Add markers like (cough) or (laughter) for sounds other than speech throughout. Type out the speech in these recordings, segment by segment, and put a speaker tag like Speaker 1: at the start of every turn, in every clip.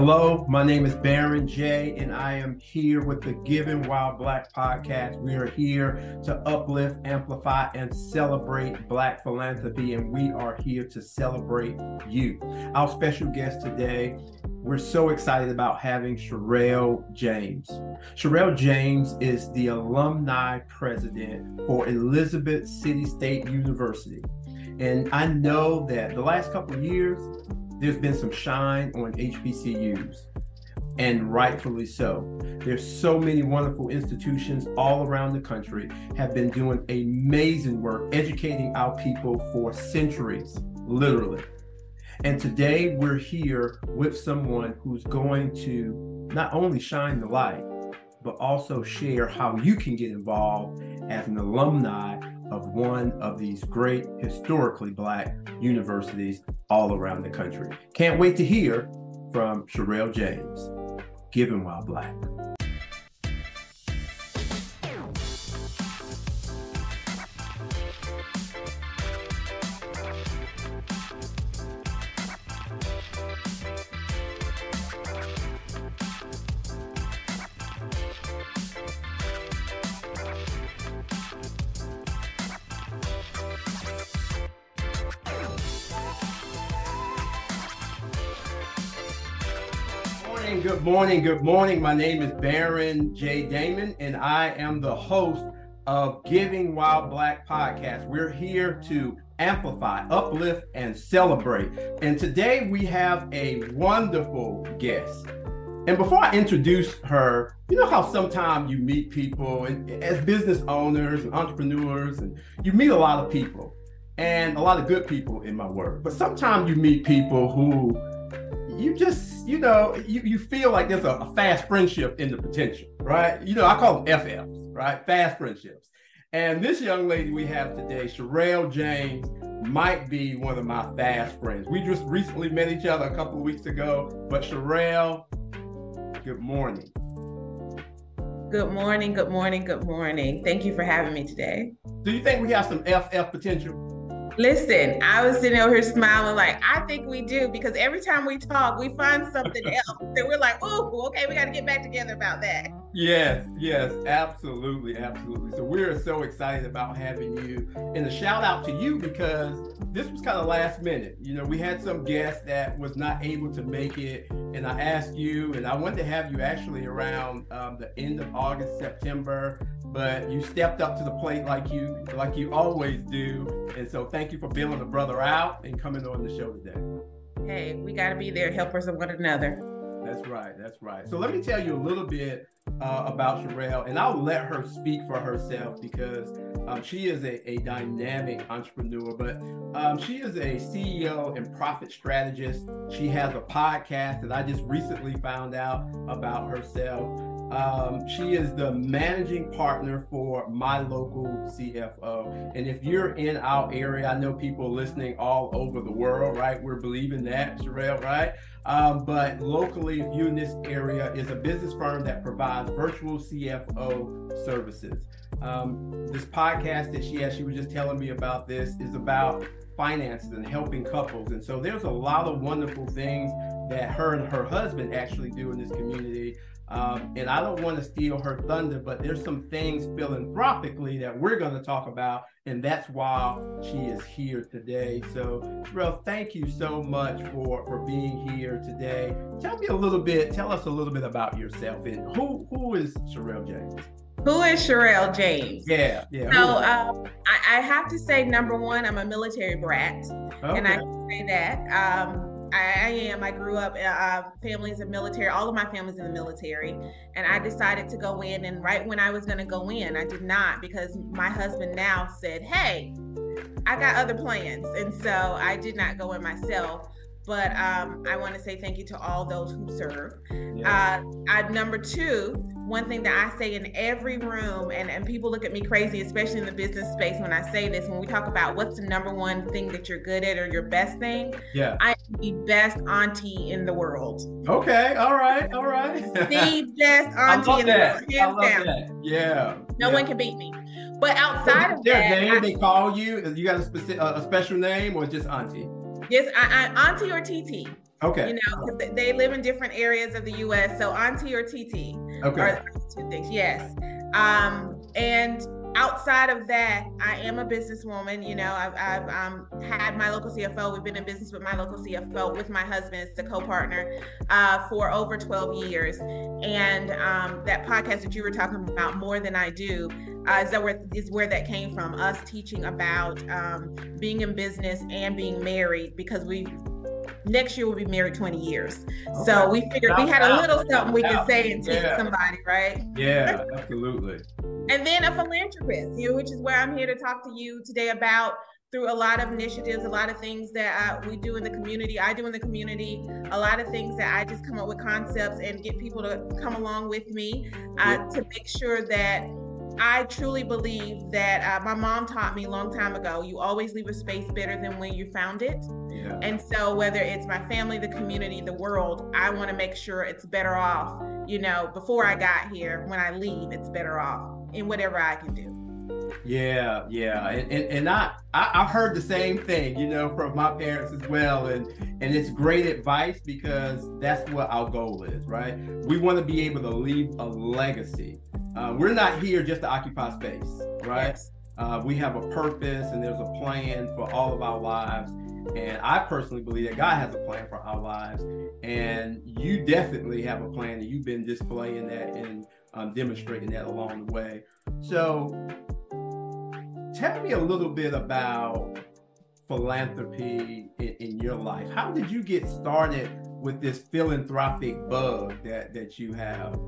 Speaker 1: Hello, my name is Baron J, and I am here with the Giving While Black podcast. We are here to uplift, amplify, and celebrate Black philanthropy, and we are here to celebrate you. Our special guest today, we're so excited about having Cherelle James. Cherelle James is the alumni president for Elizabeth City State University. And I know that the last couple years, there's been some shine on HBCUs, and rightfully so. There's so many wonderful institutions all around the country have been doing amazing work educating our people for centuries, literally. And today we're here with someone who's going to not only shine the light, but also share how you can get involved as an alumni of one of these great historically black universities all around the country. Can't wait to hear from Cherelle James, Giving While Black. Morning, good morning, good morning. My name is Baron J. Damon, and I am the host of Giving While Black podcast. We're here to amplify, uplift, and celebrate. And today we have a wonderful guest. And before I introduce her, you know how sometimes you meet people and as business owners and entrepreneurs, and you meet a lot of people and a lot of good people in my work. But sometimes you meet people who you just, you know, you, you feel like there's a, a, fast friendship in the potential, right? You know, I call them FFs, right? Fast friendships. And this young lady we have today, Cherelle James, might be one of my fast friends. We just recently met each other a couple of weeks ago. But Cherelle, good morning.
Speaker 2: Good morning, good morning, good morning. Thank you for having me today.
Speaker 1: Do you think we have some FF potential?
Speaker 2: Listen, I was sitting over here smiling, like, I think we do, because every time we talk, we find something (laughs) else that we're like, oh, okay, we got to get back together about that.
Speaker 1: Yes, yes, absolutely, absolutely. So we're so excited about having you. And a shout out to you because this was kind of last minute. You know, we had some guests that was not able to make it, and I asked you, and I wanted to have you actually around um, the end of August, September but you stepped up to the plate like you like you always do. And so thank you for bailing a brother out and coming on the show today.
Speaker 2: Hey, we got to be there, helpers of one another.
Speaker 1: That's right. That's right. So let me tell you a little bit uh, about Cherelle, and I'll let her speak for herself because um, she is a, a, dynamic entrepreneur, but um, she is a CEO and profit strategist. She has a podcast that I just recently found out about herself. Um, she is the managing partner for my local CFO. And if you're in our area, I know people listening all over the world, right? We're believing that, Cherelle, right? Um, but locally, if you're in this area, is a business firm that provides virtual CFO services. Um, this podcast that she has, she was just telling me about this, is about finances and helping couples. And so there's a lot of wonderful things that her and her husband actually do in this community um, and I don't want to steal her thunder, but there's some things philanthropically that we're going to talk about, and that's why she is here today. So, Cherelle, thank you so much for for being here today. Tell me a little bit. Tell us a little bit about yourself and who who is Cherelle James.
Speaker 2: Who is Cherelle James?
Speaker 1: Yeah, yeah.
Speaker 2: So um, I, I, have to say, number one, I'm a military brat, okay. and I can say that. Um, I am. I grew up, uh, uh, families in military, all of my family's in the military. And I decided to go in. And right when I was going to go in, I did not because my husband now said, Hey, I got other plans. And so I did not go in myself. But um, I want to say thank you to all those who serve. Yeah. Uh, I, number two, one thing that I say in every room, and, and people look at me crazy, especially in the business space when I say this, when we talk about what's the number one thing that you're good at or your best thing,
Speaker 1: yeah,
Speaker 2: I am the best auntie in the world.
Speaker 1: Okay, all right, all right.
Speaker 2: the best (laughs) auntie in
Speaker 1: that.
Speaker 2: the world,
Speaker 1: hands down. Yeah,
Speaker 2: no
Speaker 1: yeah.
Speaker 2: one can beat me. But outside
Speaker 1: so
Speaker 2: of
Speaker 1: their
Speaker 2: that,
Speaker 1: name I, they call you. You got a specific, a special name, or just auntie?
Speaker 2: Yes, I, I, auntie or TT.
Speaker 1: Okay.
Speaker 2: You know, they live in different areas of the U.S. So auntie or TT.
Speaker 1: Okay. Are
Speaker 2: two things. Yes. Um, and outside of that, I am a businesswoman. You know, I've, I've um, had my local CFO. We've been in business with my local CFO with my husband as the co-partner uh, for over 12 years. And um, that podcast that you were talking about, more than I do, uh, is that where is where that came from? Us teaching about um, being in business and being married because we next year we'll be married 20 years. Okay. So we figured we had a little something we could say and teach yeah. somebody, right?
Speaker 1: Yeah, absolutely.
Speaker 2: and then a philanthropist, you know, which is where I'm here to talk to you today about through a lot of initiatives, a lot of things that uh, we do in the community, I do in the community, a lot of things that I just come up with concepts and get people to come along with me uh, yeah. to make sure that I truly believe that uh, my mom taught me a long time ago you always leave a space better than when you found it. Yeah. And so, whether it's my family, the community, the world, I want to make sure it's better off, you know, before I got here. When I leave, it's better off in whatever I can do.
Speaker 1: Yeah, yeah, and and, and I, I I heard the same thing, you know, from my parents as well, and and it's great advice because that's what our goal is, right? We want to be able to leave a legacy. Uh, we're not here just to occupy space, right? Yes. Uh, we have a purpose and there's a plan for all of our lives. And I personally believe that God has a plan for our lives. And you definitely have a plan, and you've been displaying that and um, demonstrating that along the way. So, tell me a little bit about philanthropy in, in your life. How did you get started with this philanthropic bug that, that you have?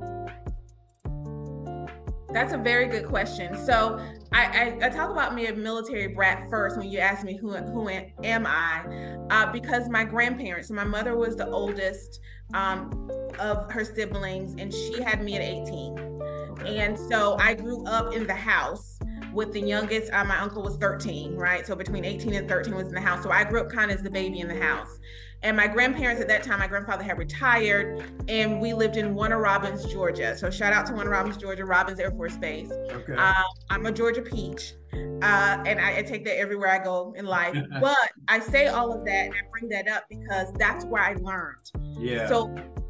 Speaker 2: That's a very good question. So I, I, I, talk about me a military brat first when you ask me who who am I, uh, because my grandparents. My mother was the oldest um, of her siblings, and she had me at 18. And so I grew up in the house with the youngest. Uh, my uncle was 13, right? So between 18 and 13 was in the house. So I grew up kind of as the baby in the house. And my grandparents at that time, my grandfather had retired, and we lived in Warner Robins, Georgia. So shout out to Warner Robins, Georgia, Robins Air Force Base. Okay. Um, I'm a Georgia peach, uh, and I, I, take that everywhere I go in life. (laughs) but I say all of that, and I bring that up because that's where I learned.
Speaker 1: Yeah.
Speaker 2: So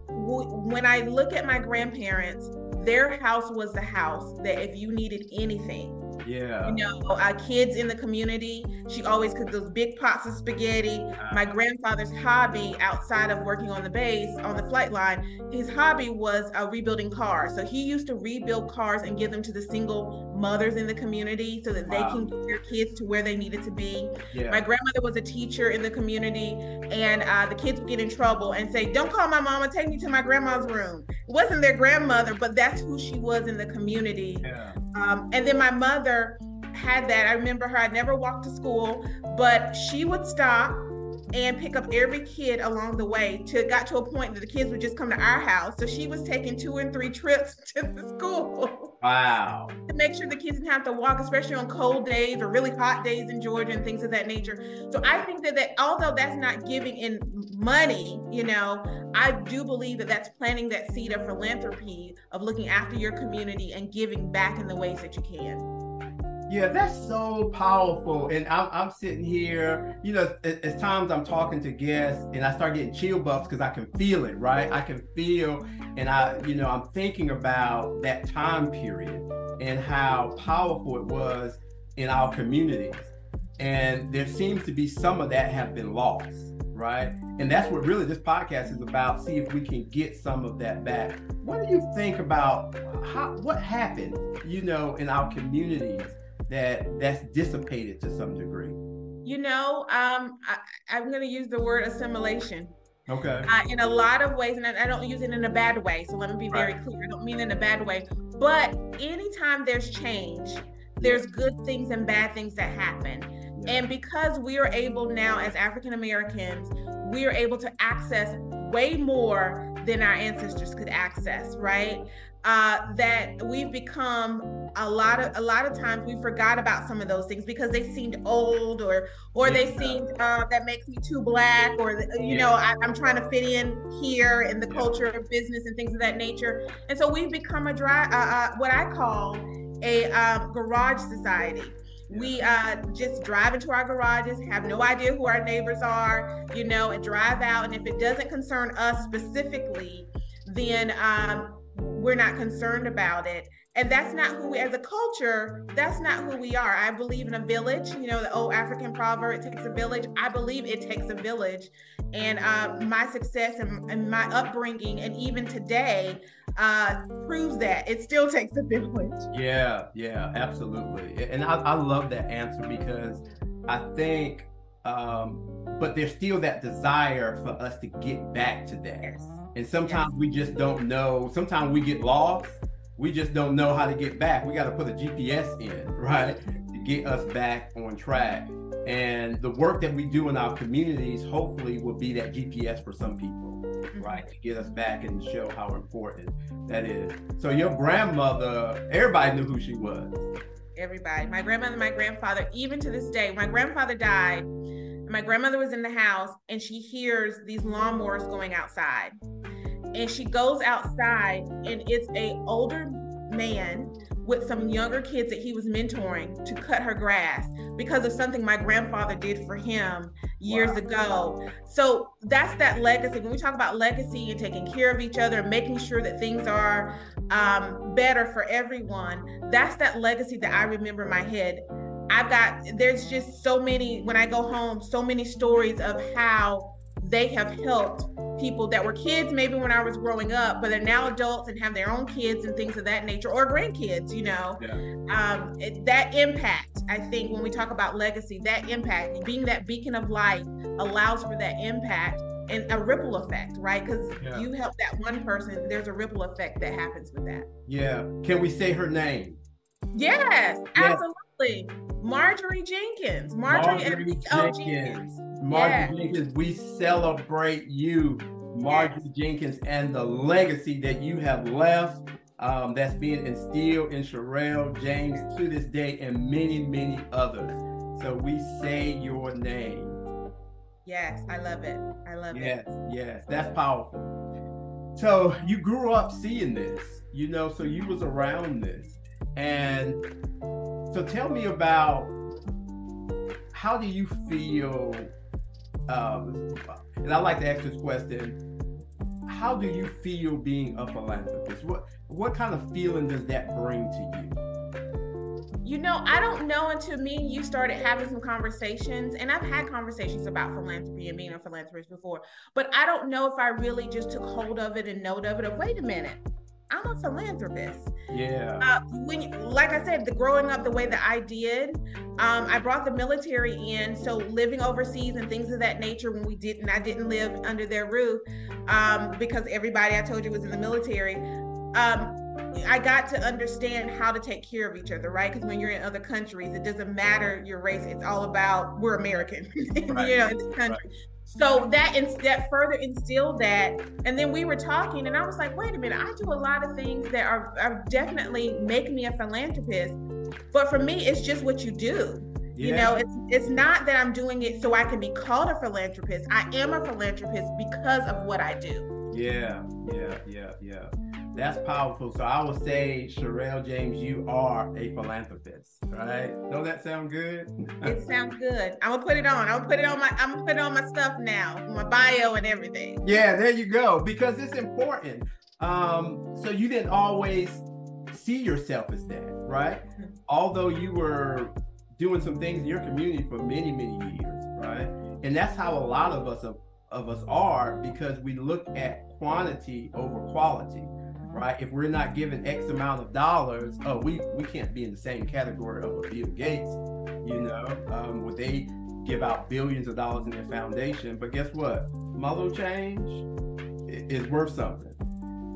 Speaker 2: w- when I look at my grandparents, their house was the house that if you needed anything,
Speaker 1: yeah.
Speaker 2: You know, uh, kids in the community. She always cooked those big pots of spaghetti. Uh, My grandfather's hobby outside of working on the base, on the flight line, his hobby was uh, rebuilding cars. So he used to rebuild cars and give them to the single mothers in the community so that wow. they can get their kids to where they needed to be. Yeah. My grandmother was a teacher in the community, and uh, the kids would get in trouble and say, Don't call my mama, take me to my grandma's room. It wasn't their grandmother, but that's who she was in the community. Yeah. Um, and then my mother had that. I remember her, I never walked to school, but she would stop and pick up every kid along the way to got to a point that the kids would just come to our house. So she was taking two and three trips (laughs) to the school.
Speaker 1: Wow. (laughs)
Speaker 2: to make sure the kids didn't have to walk, especially on cold days or really hot days in Georgia and things of that nature. So I think that, that although that's not giving in money, you know, I do believe that that's planting that seed of philanthropy of looking after your community and giving back in the ways that you can.
Speaker 1: Yeah, that's so powerful. And I'm, I'm sitting here, you know, as times I'm talking to guests and I start getting chill bumps because I can feel it, right? I can feel, and I, you know, I'm thinking about that time period and how powerful it was in our communities. And there seems to be some of that have been lost, right? And that's what really this podcast is about. See if we can get some of that back. What do you think about how what happened, you know, in our communities that that's dissipated to some degree?
Speaker 2: You know, um, I, am going to use the word assimilation.
Speaker 1: Okay.
Speaker 2: Uh, in a lot of ways, and I, I, don't use it in a bad way. So let me be very right. clear. I don't mean in a bad way. But anytime there's change, there's good things and bad things that happen. Yeah. And because we are able now, as African Americans, we are able to access way more than our ancestors could access, right? Uh, that we've become a lot of a lot of times we forgot about some of those things because they seemed old or or yeah. they seemed uh, that makes me too black or you yeah. know I, am trying to fit in here in the yeah. culture of business and things of that nature and so we've become a dry uh, uh what I call a um, garage society We uh, just drive into our garages, have no idea who our neighbors are, you know, and drive out. And if it doesn't concern us specifically, then um, we're not concerned about it. And that's not who we, as a culture, that's not who we are. I believe in a village, you know, the old African proverb, it takes a village. I believe it takes a village. And uh, my success and, and, my upbringing, and even today, uh, proves that it still (laughs) takes a village.
Speaker 1: Yeah, yeah, absolutely. And I, I love that answer because I think, um, but there's still that desire for us to get back to that. Yes. And sometimes we just don't know. Sometimes we get lost we just don't know how to get back. We got to put a GPS in, (laughs) right, to get us back on track. And the work that we do in our communities hopefully will be that GPS for some people, mm-hmm. right, to get us back and show how important that is. So your grandmother, everybody knew who she was.
Speaker 2: Everybody, my grandmother, my grandfather, even to this day, my grandfather died. My grandmother was in the house and she hears these lawnmowers going outside and she goes outside and it's a older man with some younger kids that he was mentoring to cut her grass because of something my grandfather did for him years wow. ago. So that's that legacy. When we talk about legacy and taking care of each other and making sure that things are um, better for everyone, that's that legacy that I remember in my head. I've got, there's just so many, when I go home, so many stories of how they have helped people that were kids maybe when I was growing up, but are now adults and have their own kids and things of that nature, or grandkids, you know. Yeah. Um, it, that impact, I think, when we talk about legacy, that impact, being that beacon of light, allows for that impact and a ripple effect, right? Because yeah. you help that one person, there's a ripple effect that happens with that.
Speaker 1: Yeah. Can we say her name?
Speaker 2: Yes, yes. absolutely. Marjorie Jenkins. Marjorie, Marjorie Jenkins. Jenkins.
Speaker 1: Marjorie yeah. Jenkins, we celebrate you, Marjorie yes. Jenkins, and the legacy that you have left um, that's being instilled in Cherelle James to this day and many, many others. So we say your name.
Speaker 2: Yes, I love it. I love
Speaker 1: yes, it. Yes, yes, that's powerful. So you grew up seeing this, you know, so you was around this. And so tell me about how do you feel um, and I like to ask this question: How do you feel being a philanthropist? What what kind of feeling does that bring to you?
Speaker 2: You know, I don't know until me and you started having some conversations, and I've had conversations about philanthropy and being a philanthropist before, but I don't know if I really just took hold of it and note of it. Of wait a minute, I'm a philanthropist.
Speaker 1: Yeah.
Speaker 2: Uh, when, like I said, the growing up the way that I did, um, I brought the military in. So living overseas and things of that nature when we didn't, I didn't live under their roof um, because everybody I told you was in the military. Um, I got to understand how to take care of each other, right? Because when you're in other countries, it doesn't matter your race; it's all about we're American, (laughs) right. you know, in this country. Right. So that in, that further instilled that, and then we were talking, and I was like, wait a minute, I do a lot of things that are, are definitely make me a philanthropist, but for me, it's just what you do. Yeah. You know, it's it's not that I'm doing it so I can be called a philanthropist. I am a philanthropist because of what I do.
Speaker 1: Yeah, yeah, yeah, yeah. That's powerful. So I would say, Cherelle James, you are a philanthropist, right? Don't that sound good?
Speaker 2: it sounds good. I'm gonna put it on. I'm gonna put it on my. I'm gonna put it on my stuff now, my bio and everything.
Speaker 1: Yeah, there you go. Because it's important. Um, so you didn't always see yourself as that, right? (laughs) Although you were doing some things in your community for many, many years, right? And that's how a lot of us of, of us are because we look at quantity over quality right? If we're not given X amount of dollars, oh, we we can't be in the same category of a Bill Gates, you know, um, they give out billions of dollars in their foundation? But guess what? My little change is worth something.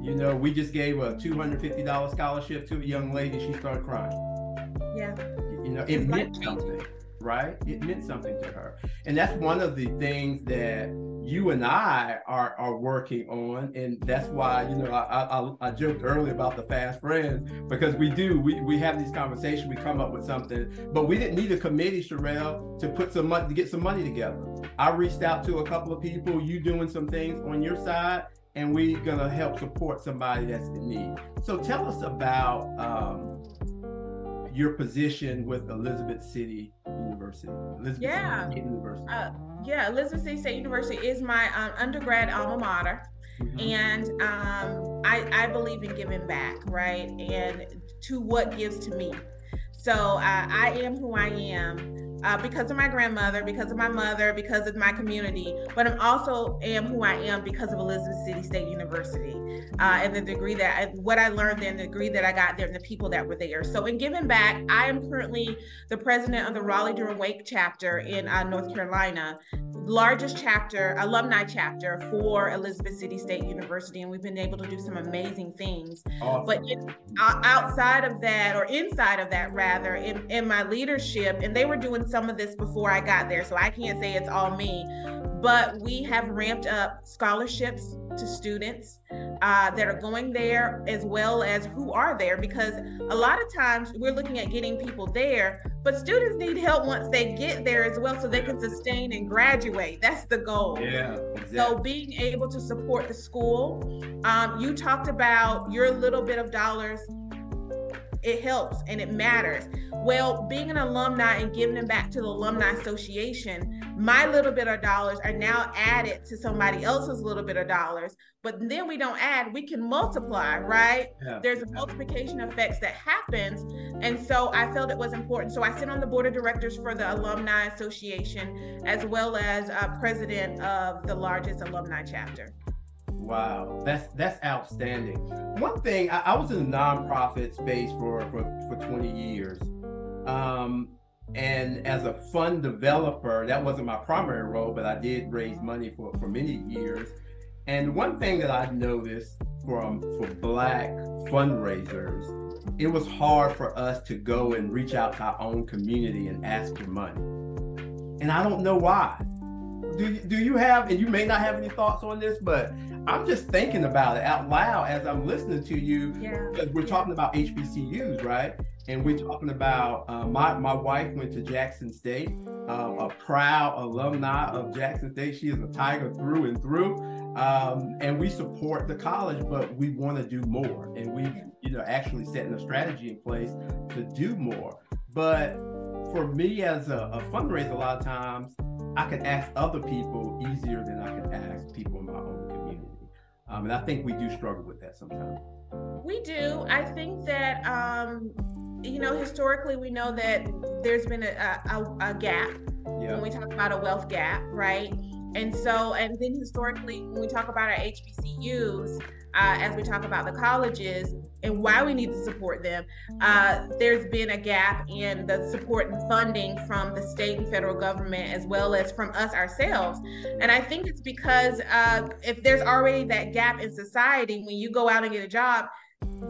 Speaker 1: You know, we just gave a two hundred fifty dollars scholarship to a young lady. She started crying.
Speaker 2: Yeah.
Speaker 1: You know, it meant something, right? It meant something to her, and that's one of the things that you and I are are working on, and that's why you know I, I, I joked earlier about the fast friends because we do we we have these conversations, we come up with something, but we didn't need a committee, Cherelle, to put some money to get some money together. I reached out to a couple of people, you doing some things on your side, and we're gonna help support somebody that's in need. So tell us about um, your position with Elizabeth City University. Elizabeth
Speaker 2: yeah. City University. Uh, yeah, Elizabeth City State University is my um, undergrad alma mater. Mm-hmm. And um, I, I believe in giving back, right? And to what gives to me. So uh, I am who I am uh, because of my grandmother, because of my mother, because of my community, but I'm also am who I am because of Elizabeth City State University uh, and the degree that I, what I learned there, and the degree that I got there, and the people that were there. So in giving back, I am currently the president of the Raleigh Durham Wake chapter in uh, North Carolina, largest chapter, alumni chapter for Elizabeth City State University, and we've been able to do some amazing things. Awesome. But in, outside of that, or inside of that rather, in, in my leadership, and they were doing some of this before I got there, so I can't say it's all me. But we have ramped up scholarships to students uh, that are going there, as well as who are there, because a lot of times we're looking at getting people there, but students need help once they get there as well, so they can sustain and graduate. That's the goal.
Speaker 1: Yeah. Exactly.
Speaker 2: So being able to support the school, um, you talked about your little bit of dollars it helps and it matters. Well, being an alumni and giving them back to the Alumni Association, my little bit of dollars are now added to somebody else's little bit of dollars. But then we don't add, we can multiply, right? Yeah. There's a multiplication effects that happens. And so I felt it was important. So I sit on the board of directors for the Alumni Association, as well as uh, president of the largest alumni chapter.
Speaker 1: Wow, that's that's outstanding. One thing I, I was in the nonprofit space for for, for 20 years. Um, and as a fund developer, that wasn't my primary role, but I did raise money for, for many years. And one thing that I noticed from for black fundraisers, it was hard for us to go and reach out to our own community and ask for money. And I don't know why. Do, do you have, and you may not have any thoughts on this, but I'm just thinking about it out loud as I'm listening to you yeah. because we're talking about HBCUs, right? And we're talking about uh, my my wife went to Jackson State, uh, a proud alumni of Jackson State. She is a Tiger through and through, um, and we support the college, but we want to do more, and we you know actually setting a strategy in place to do more. But for me as a, a fundraiser, a lot of times I can ask other people easier than I can ask people in my own community. um, and I think we do struggle with that sometimes.
Speaker 2: We do. I think that, um, you know, historically, we know that there's been a, a, a gap yeah. when we talk about a wealth gap, right? And so, and then historically, when we talk about our HBCUs, uh, as we talk about the colleges and why we need to support them, uh, there's been a gap in the support and funding from the state and federal government as well as from us ourselves. And I think it's because uh, if there's already that gap in society, when you go out and get a job,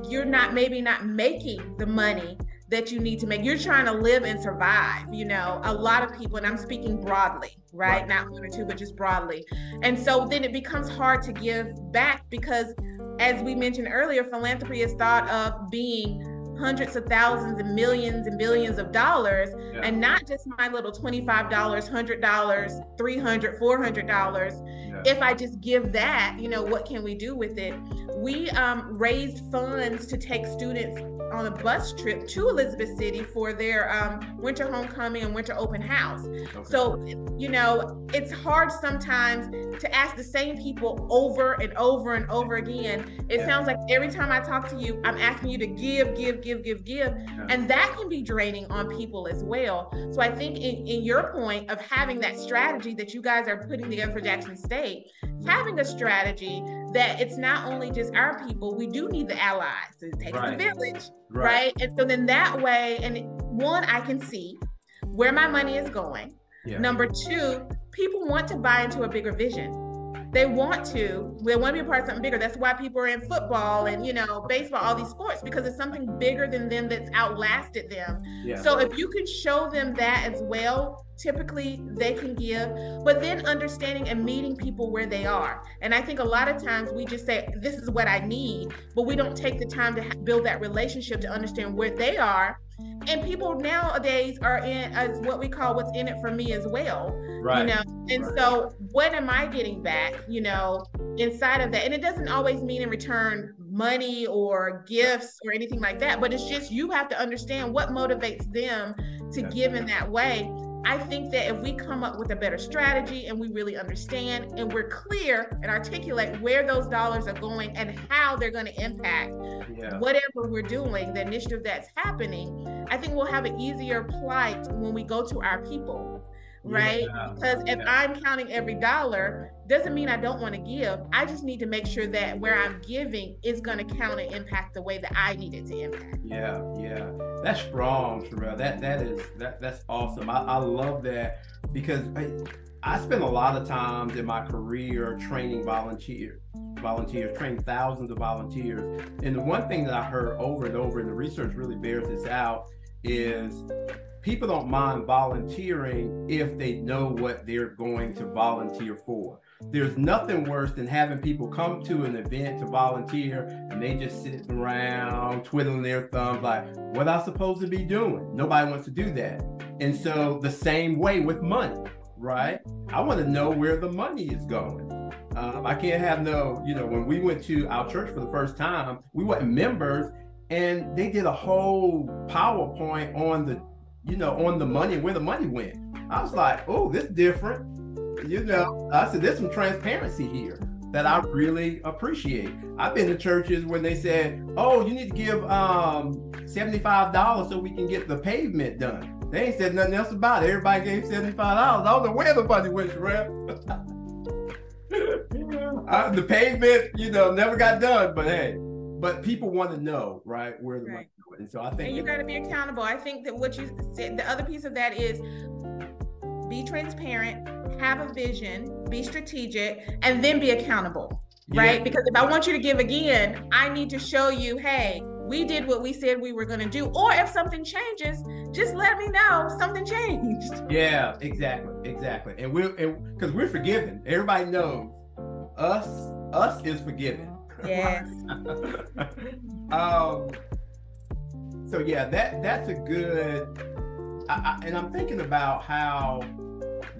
Speaker 2: you're not maybe not making the money that you need to make. You're trying to live and survive. You know, a lot of people, and I'm speaking broadly, right? right? Not one or two, but just broadly. And so then it becomes hard to give back because, as we mentioned earlier, philanthropy is thought of being hundreds of thousands and millions and billions of dollars yeah. and not just my little $25 $100 $300 $400 yeah. if i just give that you know what can we do with it we um, raised funds to take students on a bus trip to Elizabeth City for their um, winter homecoming and winter open house. Okay. So, you know, it's hard sometimes to ask the same people over and over and over again. It yeah. sounds like every time I talk to you, I'm asking you to give, give, give, give, give. And that can be draining on people as well. So I think in, in your point of having that strategy that you guys are putting together for Jackson State, having a strategy that it's not only just our people, we do need the allies. It takes right. the village, right. right? And so then that way, and one, I can see where my money is going. Yeah. Number two, people want to buy into a bigger vision. They want to, they want to be a part of something bigger. That's why people are in football and, you know, baseball, all these sports, because it's something bigger than them that's outlasted them. Yeah. So if you can show them that as well, typically they can give, but then understanding and meeting people where they are. And I think a lot of times we just say, this is what I need, but we don't take the time to build that relationship to understand where they are. And people nowadays are in as what we call what's in it for me as well. Right. You know, and right. so what am I getting back, you know, inside of that? And it doesn't always mean in return money or gifts or anything like that, but it's just you have to understand what motivates them to give in that way. I think that if we come up with a better strategy and we really understand and we're clear and articulate where those dollars are going and how they're going to impact yeah. whatever we're doing, the initiative that's happening, I think we'll have an easier plight when we go to our people right? Yeah. Because if yeah. I'm counting every dollar, doesn't mean I don't want to give. I just need to make sure that where I'm giving is going to count and impact the way that I need it to impact.
Speaker 1: Yeah, yeah, that's strong, Cherelle. That that is that that's awesome. I, I love that because I, I spent a lot of times in my career training volunteers volunteers, trained thousands of volunteers. And the one thing that I heard over and over, and the research really bears this out, is people don't mind volunteering if they know what they're going to volunteer for. There's nothing worse than having people come to an event to volunteer and they just sitting around twiddling their thumbs like, what am I supposed to be doing? Nobody wants to do that. And so the same way with money, right? I want to know where the money is going. Um, I can't have no, you know, when we went to our church for the first time, we weren't members and they did a whole PowerPoint on the you know, on the money and where the money went. I was like, oh, this different. You know, I said, there's some transparency here that I really appreciate. I've been to churches when they said, oh, you need to give um, $75 so we can get the pavement done. They ain't said nothing else about it. Everybody gave $75. I don't know where the money went, Cherelle. (laughs) uh, the pavement, you know, never got done, but hey, but people want to know, right, where the right. money and so I think
Speaker 2: and you got to be accountable. I think that what you said, the other piece of that is be transparent, have a vision, be strategic, and then be accountable. Right? Because if I want you to give again, I need to show you, hey, we did what we said we were going to do. Or if something changes, just let me know something changed. (laughs)
Speaker 1: Yeah, exactly, exactly. And we're because we're forgiven. Everybody knows us. Us is forgiven.
Speaker 2: Yes. (laughs)
Speaker 1: um, so yeah, that that's a good. I, I, and I'm thinking about how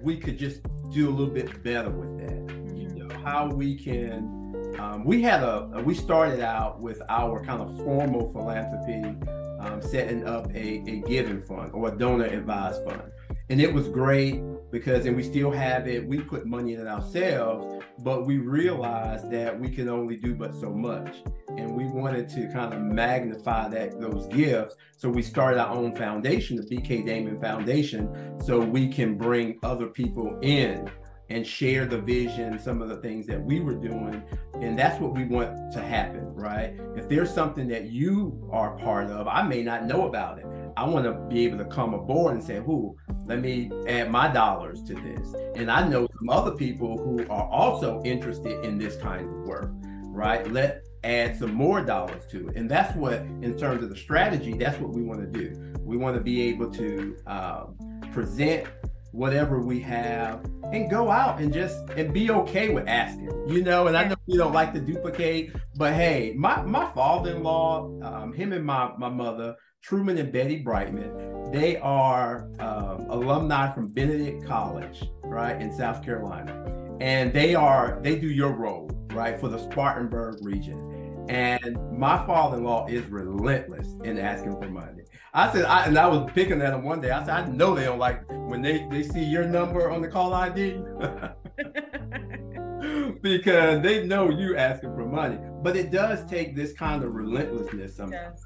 Speaker 1: we could just do a little bit better with that. You mm-hmm. know, how we can. Um, we had a we started out with our kind of formal philanthropy, um, setting up a, a giving fund or a donor advised fund, and it was great because and we still have it we put money in it ourselves but we realized that we can only do but so much and we wanted to kind of magnify that those gifts so we started our own foundation the bk damon foundation so we can bring other people in and share the vision, some of the things that we were doing. And that's what we want to happen, right? If there's something that you are part of, I may not know about it. I want to be able to come aboard and say, "Who? Let me add my dollars to this." And I know some other people who are also interested in this kind of work, right? Let add some more dollars to it. And that's what, in terms of the strategy, that's what we want to do. We want to be able to um, present whatever we have and go out and just and be okay with asking you know and i know you don't like to duplicate but hey my my father-in-law um, him and my my mother truman and betty brightman they are um, alumni from benedict college right in south carolina and they are they do your role right for the spartanburg region and my father-in-law is relentless in asking for money I said, I, and I was picking at him one day. I said, I know they don't like when they they see your number on the call ID. (laughs) because they know you asking for money. But it does take this kind of relentlessness sometimes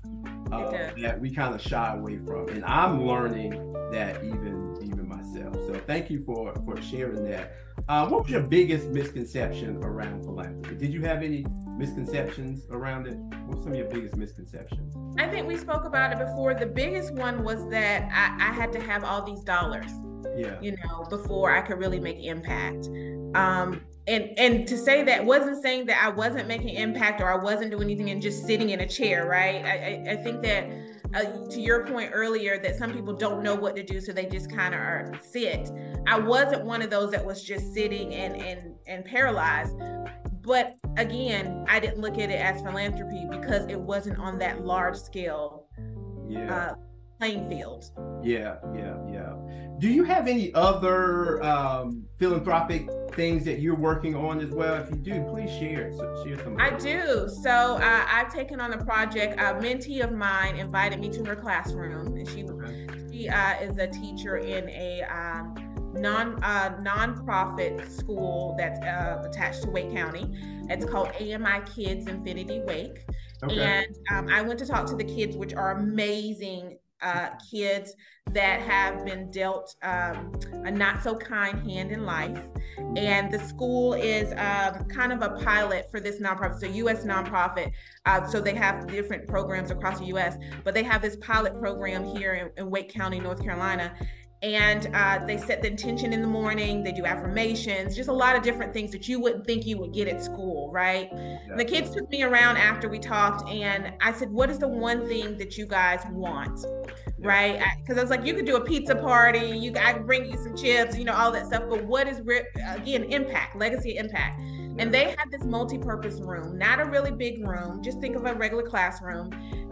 Speaker 1: uh, that we kind of shy away from. And I'm learning that even even myself. So thank you for for sharing that. Uh, what was your biggest misconception around philanthropy? Did you have any misconceptions around it? What's some of your biggest misconceptions?
Speaker 2: I think we spoke about it before. The biggest one was that I, I had to have all these dollars.
Speaker 1: Yeah.
Speaker 2: You know, before I could really make impact. Um, and and to say that wasn't saying that I wasn't making impact or I wasn't doing anything and just sitting in a chair, right? I, I, I think that uh, to your point earlier that some people don't know what to do, so they just kind of are sit. I wasn't one of those that was just sitting and and and paralyzed. But again, I didn't look at it as philanthropy because it wasn't on that large scale
Speaker 1: yeah. uh,
Speaker 2: playing field.
Speaker 1: Yeah, yeah, yeah. Do you have any other um, philanthropic things that you're working on as well? If you do, please share. So share some.
Speaker 2: I do. So uh, I've taken on a project. A mentee of mine invited me to her classroom, and she okay. she uh, is a teacher in a um, non uh, nonprofit school that's uh, attached to Wake County. It's called AMI Kids Infinity Wake. Okay. And um, I went to talk to the kids, which are amazing uh, kids that have been dealt um, a not so kind hand in life. And the school is uh, kind of a pilot for this nonprofit, so U.S. nonprofit. Uh, so they have different programs across the U.S., but they have this pilot program here in, in Wake County, North Carolina and uh, they set the intention in the morning they do affirmations just a lot of different things that you wouldn't think you would get at school right yeah. the kids took me around after we talked and i said what is the one thing that you guys want yeah. right because I, was like you could do a pizza party you i could bring you some chips you know all that stuff but what is again impact legacy impact and they had this multi-purpose room not a really big room just think of a regular classroom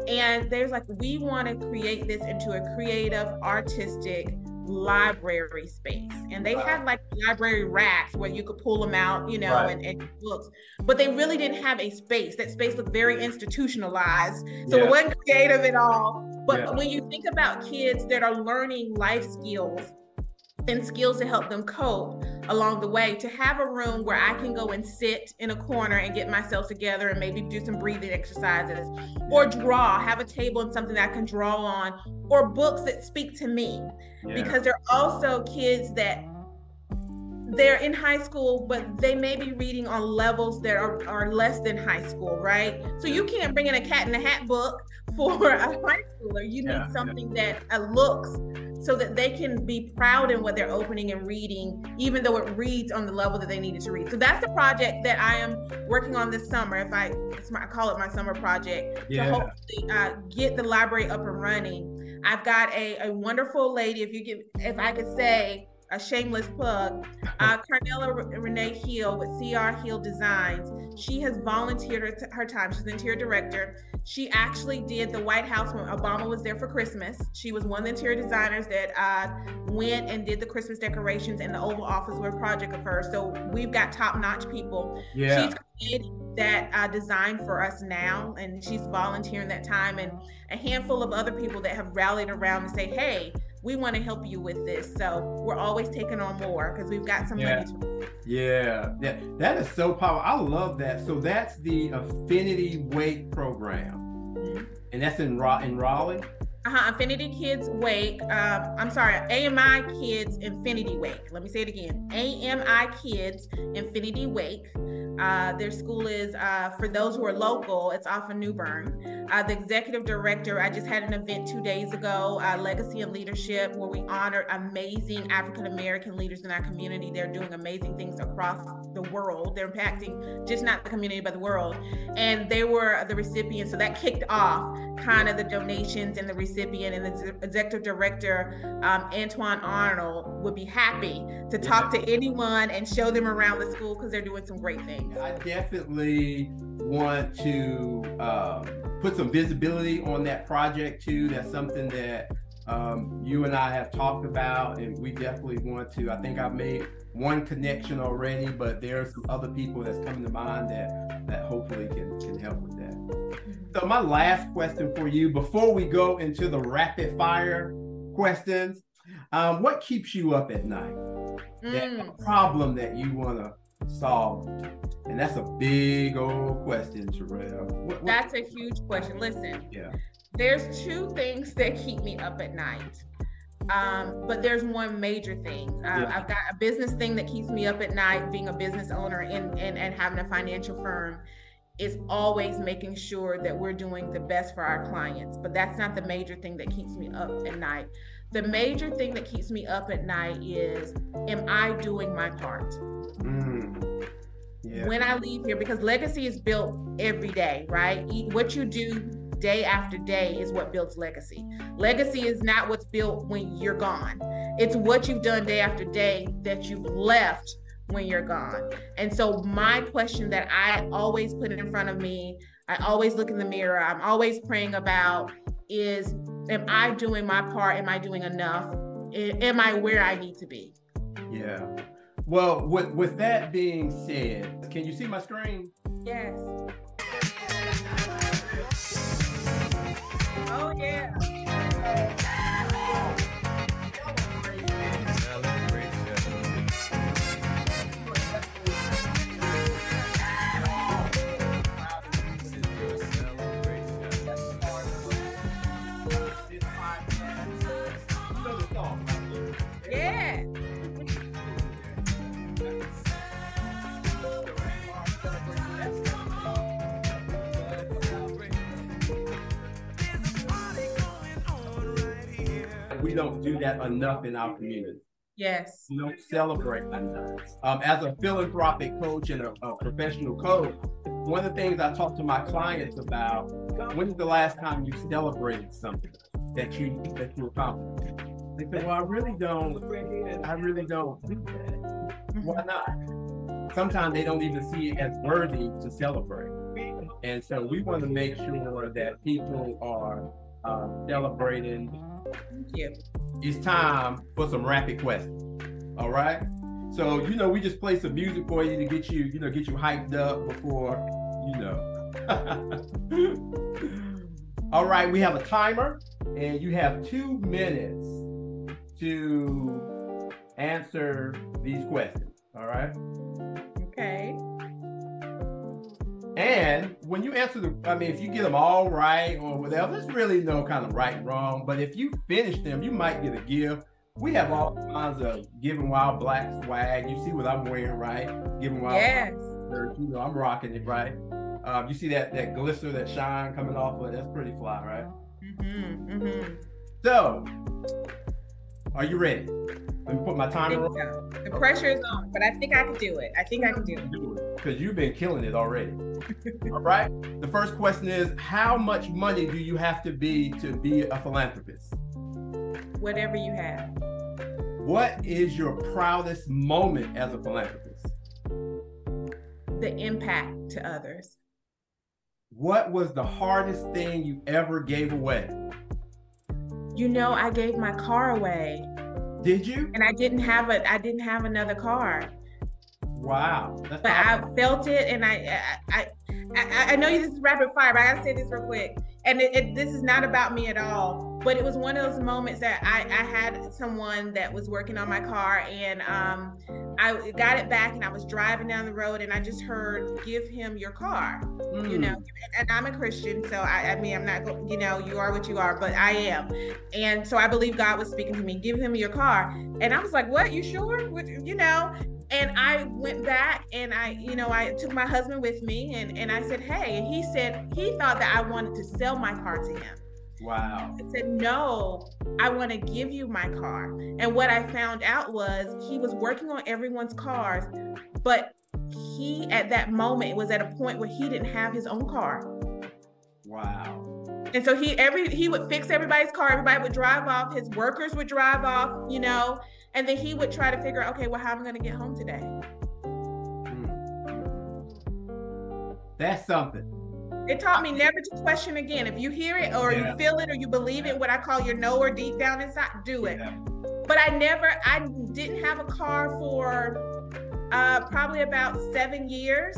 Speaker 2: and there's like we want to create this into a creative artistic library space and they had like library racks where you could pull them out you know right. and, and, books but they really didn't have a space that space looked very institutionalized so yeah. it wasn't creative at all but yeah. when you think about kids that are learning life skills and skills to help them cope along the way to have a room where I can go and sit in a corner and get myself together and maybe do some breathing exercises or draw, have a table and something that I can draw on or books that speak to me. Yeah. Because there are also kids that they're in high school, but they may be reading on levels that are, are less than high school, right? So you can't bring in a cat in a hat book (laughs) for a high schooler. You need yeah, something yeah. that uh, looks so that they can be proud in what they're opening and reading, even though it reads on the level that they needed to read. So that's the project that I am working on this summer. If I, I call it my summer project yeah. to hopefully uh, get the library up and running. I've got a, a wonderful lady. If you give, if I could say, a shameless plug. (laughs) Uh, Carnella Renee Hill with CR Hill Designs. She has volunteered her time. She's the interior director. She actually did the White House when Obama was there for Christmas. She was one of the interior designers that uh, went and did the Christmas decorations in the Oval Office where a project of hers. So we've got top notch people. Yeah. She's created that uh, design for us now, and she's volunteering that time, and a handful of other people that have rallied around and say, hey, we want to help you with this. So we're always taking on more because we've got some
Speaker 1: yeah.
Speaker 2: money. To-
Speaker 1: yeah, yeah, that is so powerful. I love that. So that's the Affinity Weight program, mm-hmm. and that's in in Raleigh.
Speaker 2: Uh-huh, Infinity Kids Wake. Uh, I'm sorry, AMI Kids Infinity Wake. Let me say it again. AMI Kids Infinity Wake. Uh, their school is, uh, for those who are local, it's off of New Bern. Uh, the executive director, I just had an event two days ago, uh, Legacy and Leadership, where we honored amazing African American leaders in our community. They're doing amazing things across the world. They're impacting just not the community, but the world. And they were the recipients. So that kicked off kind of the donations and the recipient and the executive director, um, Antoine Arnold, would be happy to talk to anyone and show them around the school because they're doing some great things.
Speaker 1: I definitely want to um, put some visibility on that project too. That's something that um, you and I have talked about, and we definitely want to. I think I've made one connection already, but there are some other people that's coming to mind that that hopefully can can help with that. So my last question for you before we go into the rapid fire questions, um, what keeps you up at night? Mm. That problem that you want to solve and that's a big old question, Cherelle.
Speaker 2: What, what? That's a huge question. Listen, yeah. There's two things that keep me up at night. Um, but there's one major thing. Uh, yeah. I've got a business thing that keeps me up at night, being a business owner and, and, and having a financial firm is always making sure that we're doing the best for our clients. But that's not the major thing that keeps me up at night. The major thing that keeps me up at night is, am I doing my part? Mm yeah. when I leave here because legacy is built every day, right? What you do day after day is what builds legacy. Legacy is not what's built when you're gone. It's what you've done day after day that you've left when you're gone. And so my question that I always put in front of me, I always look in the mirror, I'm always praying about is am I doing my part? Am I doing enough? Am I where I need to be?
Speaker 1: Yeah. Well, with with that being said, can you see my screen?
Speaker 2: Yes. Oh yeah.
Speaker 1: Don't do that enough in our community.
Speaker 2: Yes.
Speaker 1: We don't celebrate enough. Um, as a philanthropic coach and a, a, professional coach, one of the things I talk to my clients about, when's the last time you celebrated something that you that you accomplished? They say, Well, I really don't I really don't do that. Why not? Sometimes they don't even see it as worthy to celebrate. And so we want to make sure that people are um, celebrating It's time for some rapid questions. All right. So you know, we just play some music for you to get you, you know, get you hyped up before, you know. (laughs) All right, we have a timer, and you have two minutes to answer these questions. All right. And when you answer the, I mean, if you get them all right or whatever, there's really no kind of right wrong. But if you finish them, you might get a gift. We have all kinds of Giving While Black swag. You see what I'm wearing, right? Giving While.
Speaker 2: Yes.
Speaker 1: You know, I'm rocking it, right? Um, you see that that glister, that shine coming off of it. That's pretty fly, right?
Speaker 2: Mm-hmm, mm-hmm.
Speaker 1: So, are you ready? Let me put my timer on.
Speaker 2: The pressure is on, but I think I can do it. I think I can do
Speaker 1: it. Because you've been killing it already. All right. The first question is How much money do you have to be to be a philanthropist?
Speaker 2: Whatever you have.
Speaker 1: What is your proudest moment as a philanthropist?
Speaker 2: The impact to others.
Speaker 1: What was the hardest thing you ever gave away?
Speaker 2: You know, I gave my car away.
Speaker 1: Did you?
Speaker 2: And I didn't have a I didn't have another car.
Speaker 1: Wow.
Speaker 2: That's but awesome. I felt it and I I, I I know you this is rapid fire, but I gotta say this real quick. And it, it, this is not about me at all, but it was one of those moments that I, I had someone that was working on my car and um, I got it back and I was driving down the road and I just heard, give him your car, mm. you know, and I'm a Christian. So I, I mean, I'm not, you know, you are what you are, but I am. And so I believe God was speaking to me, give him your car. And I was like, what, you sure? What, you know, and I went back and I, you know, I took my husband with me and, and I said, hey, and he said he thought that I wanted to sell my car to him.
Speaker 1: Wow.
Speaker 2: I said, no, I want to give you my car. And what I found out was he was working on everyone's cars, but he at that moment was at a point where he didn't have his own car.
Speaker 1: Wow.
Speaker 2: And so he every he would fix everybody's car, everybody would drive off, his workers would drive off, you know, and then he would try to figure out, okay, well, how am I going to get home today?
Speaker 1: Hmm. That's something.
Speaker 2: It taught me never to question again. If you hear it or yeah. you feel it or you believe it, what I call your knower deep down inside, do it. Yeah. But I never, I didn't have a car for uh, probably about seven years,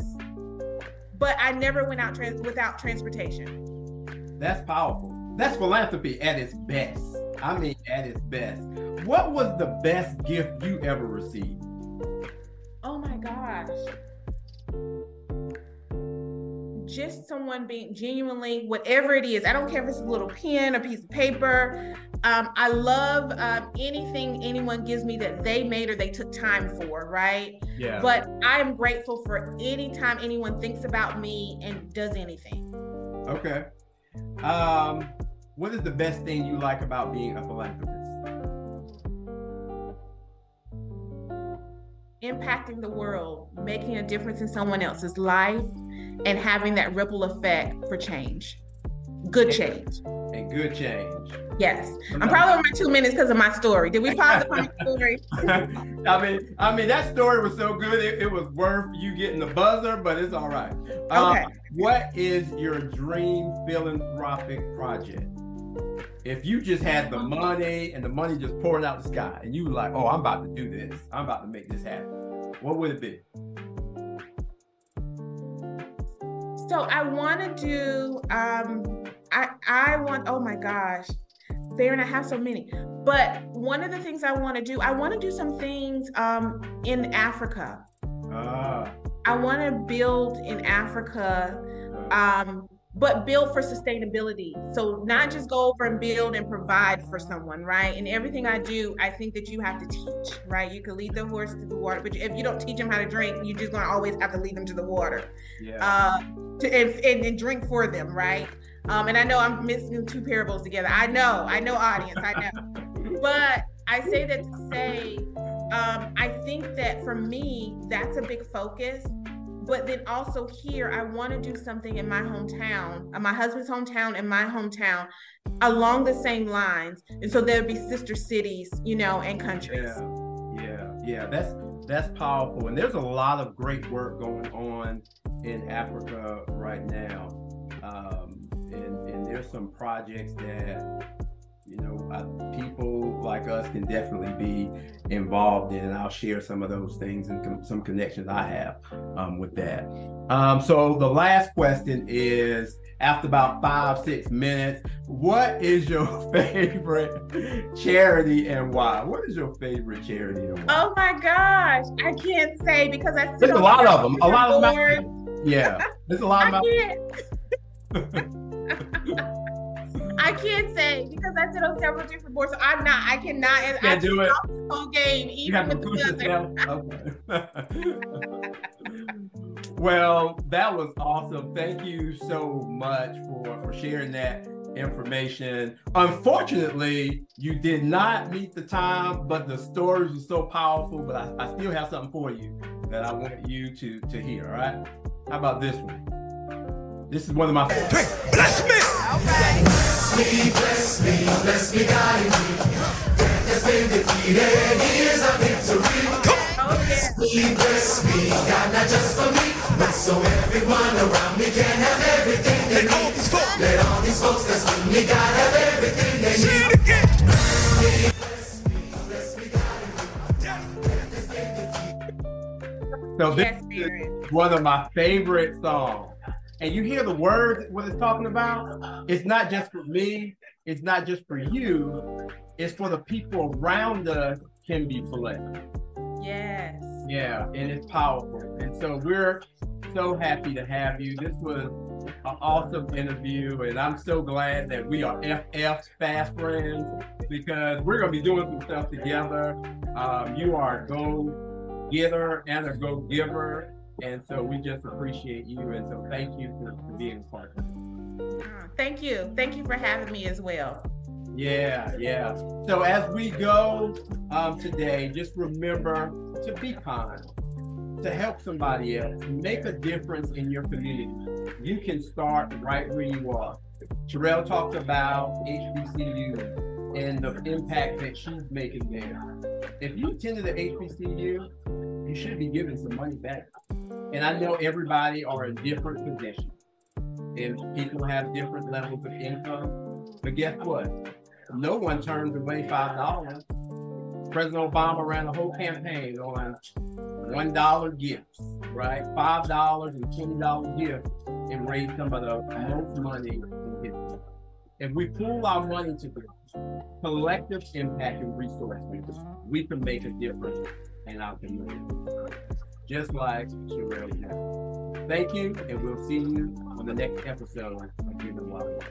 Speaker 2: but I never went out trans- without transportation.
Speaker 1: That's powerful. That's philanthropy at its best. I mean, at its best. What was the best gift you ever received?
Speaker 2: Oh my gosh. Just someone being genuinely, whatever it is. I don't care if it's a little pen, a piece of paper. Um, I love um, anything anyone gives me that they made or they took time for, right?
Speaker 1: Yeah.
Speaker 2: But I am grateful for any time anyone thinks about me and does anything.
Speaker 1: Okay. Um, what is the best thing you like about being a philanthropist?
Speaker 2: impacting the world, making a difference in someone else's life, and having that ripple effect for change. Good change.
Speaker 1: And good change.
Speaker 2: Yes. I'm probably over my two minutes because of my story. Did we (laughs) pause the story? (laughs)
Speaker 1: I mean, I mean that story was so good it, it, was worth you getting the buzzer, but it's all right. Um, okay. what is your dream philanthropic project? if you just had the money and the money just pouring out the sky, and you were like, "Oh, I'm about to do this. I'm about to make this happen," what would it be?
Speaker 2: So I want to do. Um, I I want. Oh my gosh, there and I have so many. But one of the things I want to do, I want to do some things um, in Africa. Ah. I want to build in Africa um, but build for sustainability. So not just go over and build and provide for someone, right? And everything I do, I think that you have to teach, right? You can lead the horse to the water, but if you don't teach them how to drink, you're just going to always have to lead them to the water. Yeah. Uh, to and, and, and, drink for them, right? Um, and I know I'm mixing two parables together. I know, I know, audience, I know. (laughs) but I say that to say, um, I think that for me, that's a big focus but then also here i want to do something in my hometown uh, my husband's hometown and my hometown along the same lines. And so there'll be sister cities you know and countries.
Speaker 1: Yeah yeah yeah that's that's powerful. And there's a lot of great work going on in africa right now. Um, and, and there's some projects that you know, I, people like us can definitely be involved in, and I'll share some of those things and com- some connections I have um, with that. Um, so the last question is after about five, six minutes, what is your (laughs) favorite charity and why? What is your favorite charity and why?
Speaker 2: Oh my gosh, I can't say because I
Speaker 1: there's a lot of them. A lot of them. Yeah, there's a lot of (laughs)
Speaker 2: them. (laughs) I can't say because I sit on several different boards, so I'm not. I cannot.
Speaker 1: Can't I do it.
Speaker 2: Whole game, even with
Speaker 1: the (laughs) okay. well, that was awesome. Thank you so much for for sharing that information. Unfortunately, you did not meet the time, but the stories were so powerful. But I, I still have something for you that I want you to to hear. All right? How about this one? This is one of my favorites. Bless me! Okay. Bless me, bless me, bless me, guide me. Death has been defeated, here's a victory. Bless me, bless me, God, not just for me, but so everyone around me can have everything they need. Let all these folks that's with me, God, have everything they need. Say it again. Bless me, bless me, bless me, God. So this is one of my favorite songs and you hear the words, what it's talking about, it's not just for me, it's not just for you, it's for the people around us can be blessed.
Speaker 2: Yes.
Speaker 1: Yeah, and it's powerful. And so we're so happy to have you. This was an awesome interview, and I'm so glad that we are FF Fast Friends because we're going to be doing some stuff together. Um, you are a go getter and a go giver and so we just appreciate you. And so thank you for, for being a part of it.
Speaker 2: Thank you. Thank you for having me as well.
Speaker 1: Yeah, yeah. So as we go um, today, just remember to be kind, to help somebody else, make a difference in your community. You can start right where you are. Cherelle talked about HBCU and the impact that she's making there. If you attended the HBCU, you should be giving some money back. And I know everybody are in different positions and people have different levels of income. But guess what? No one turns away five dollars. President Obama ran a whole campaign on one dollar gifts, right? Five dollars and twenty dollar gifts and raised some of the most money in history. If we pool our money together, collective impact and resources, we can make a difference in our community just like Cherelle Thank you, and we'll see you on the next episode of Human Wild.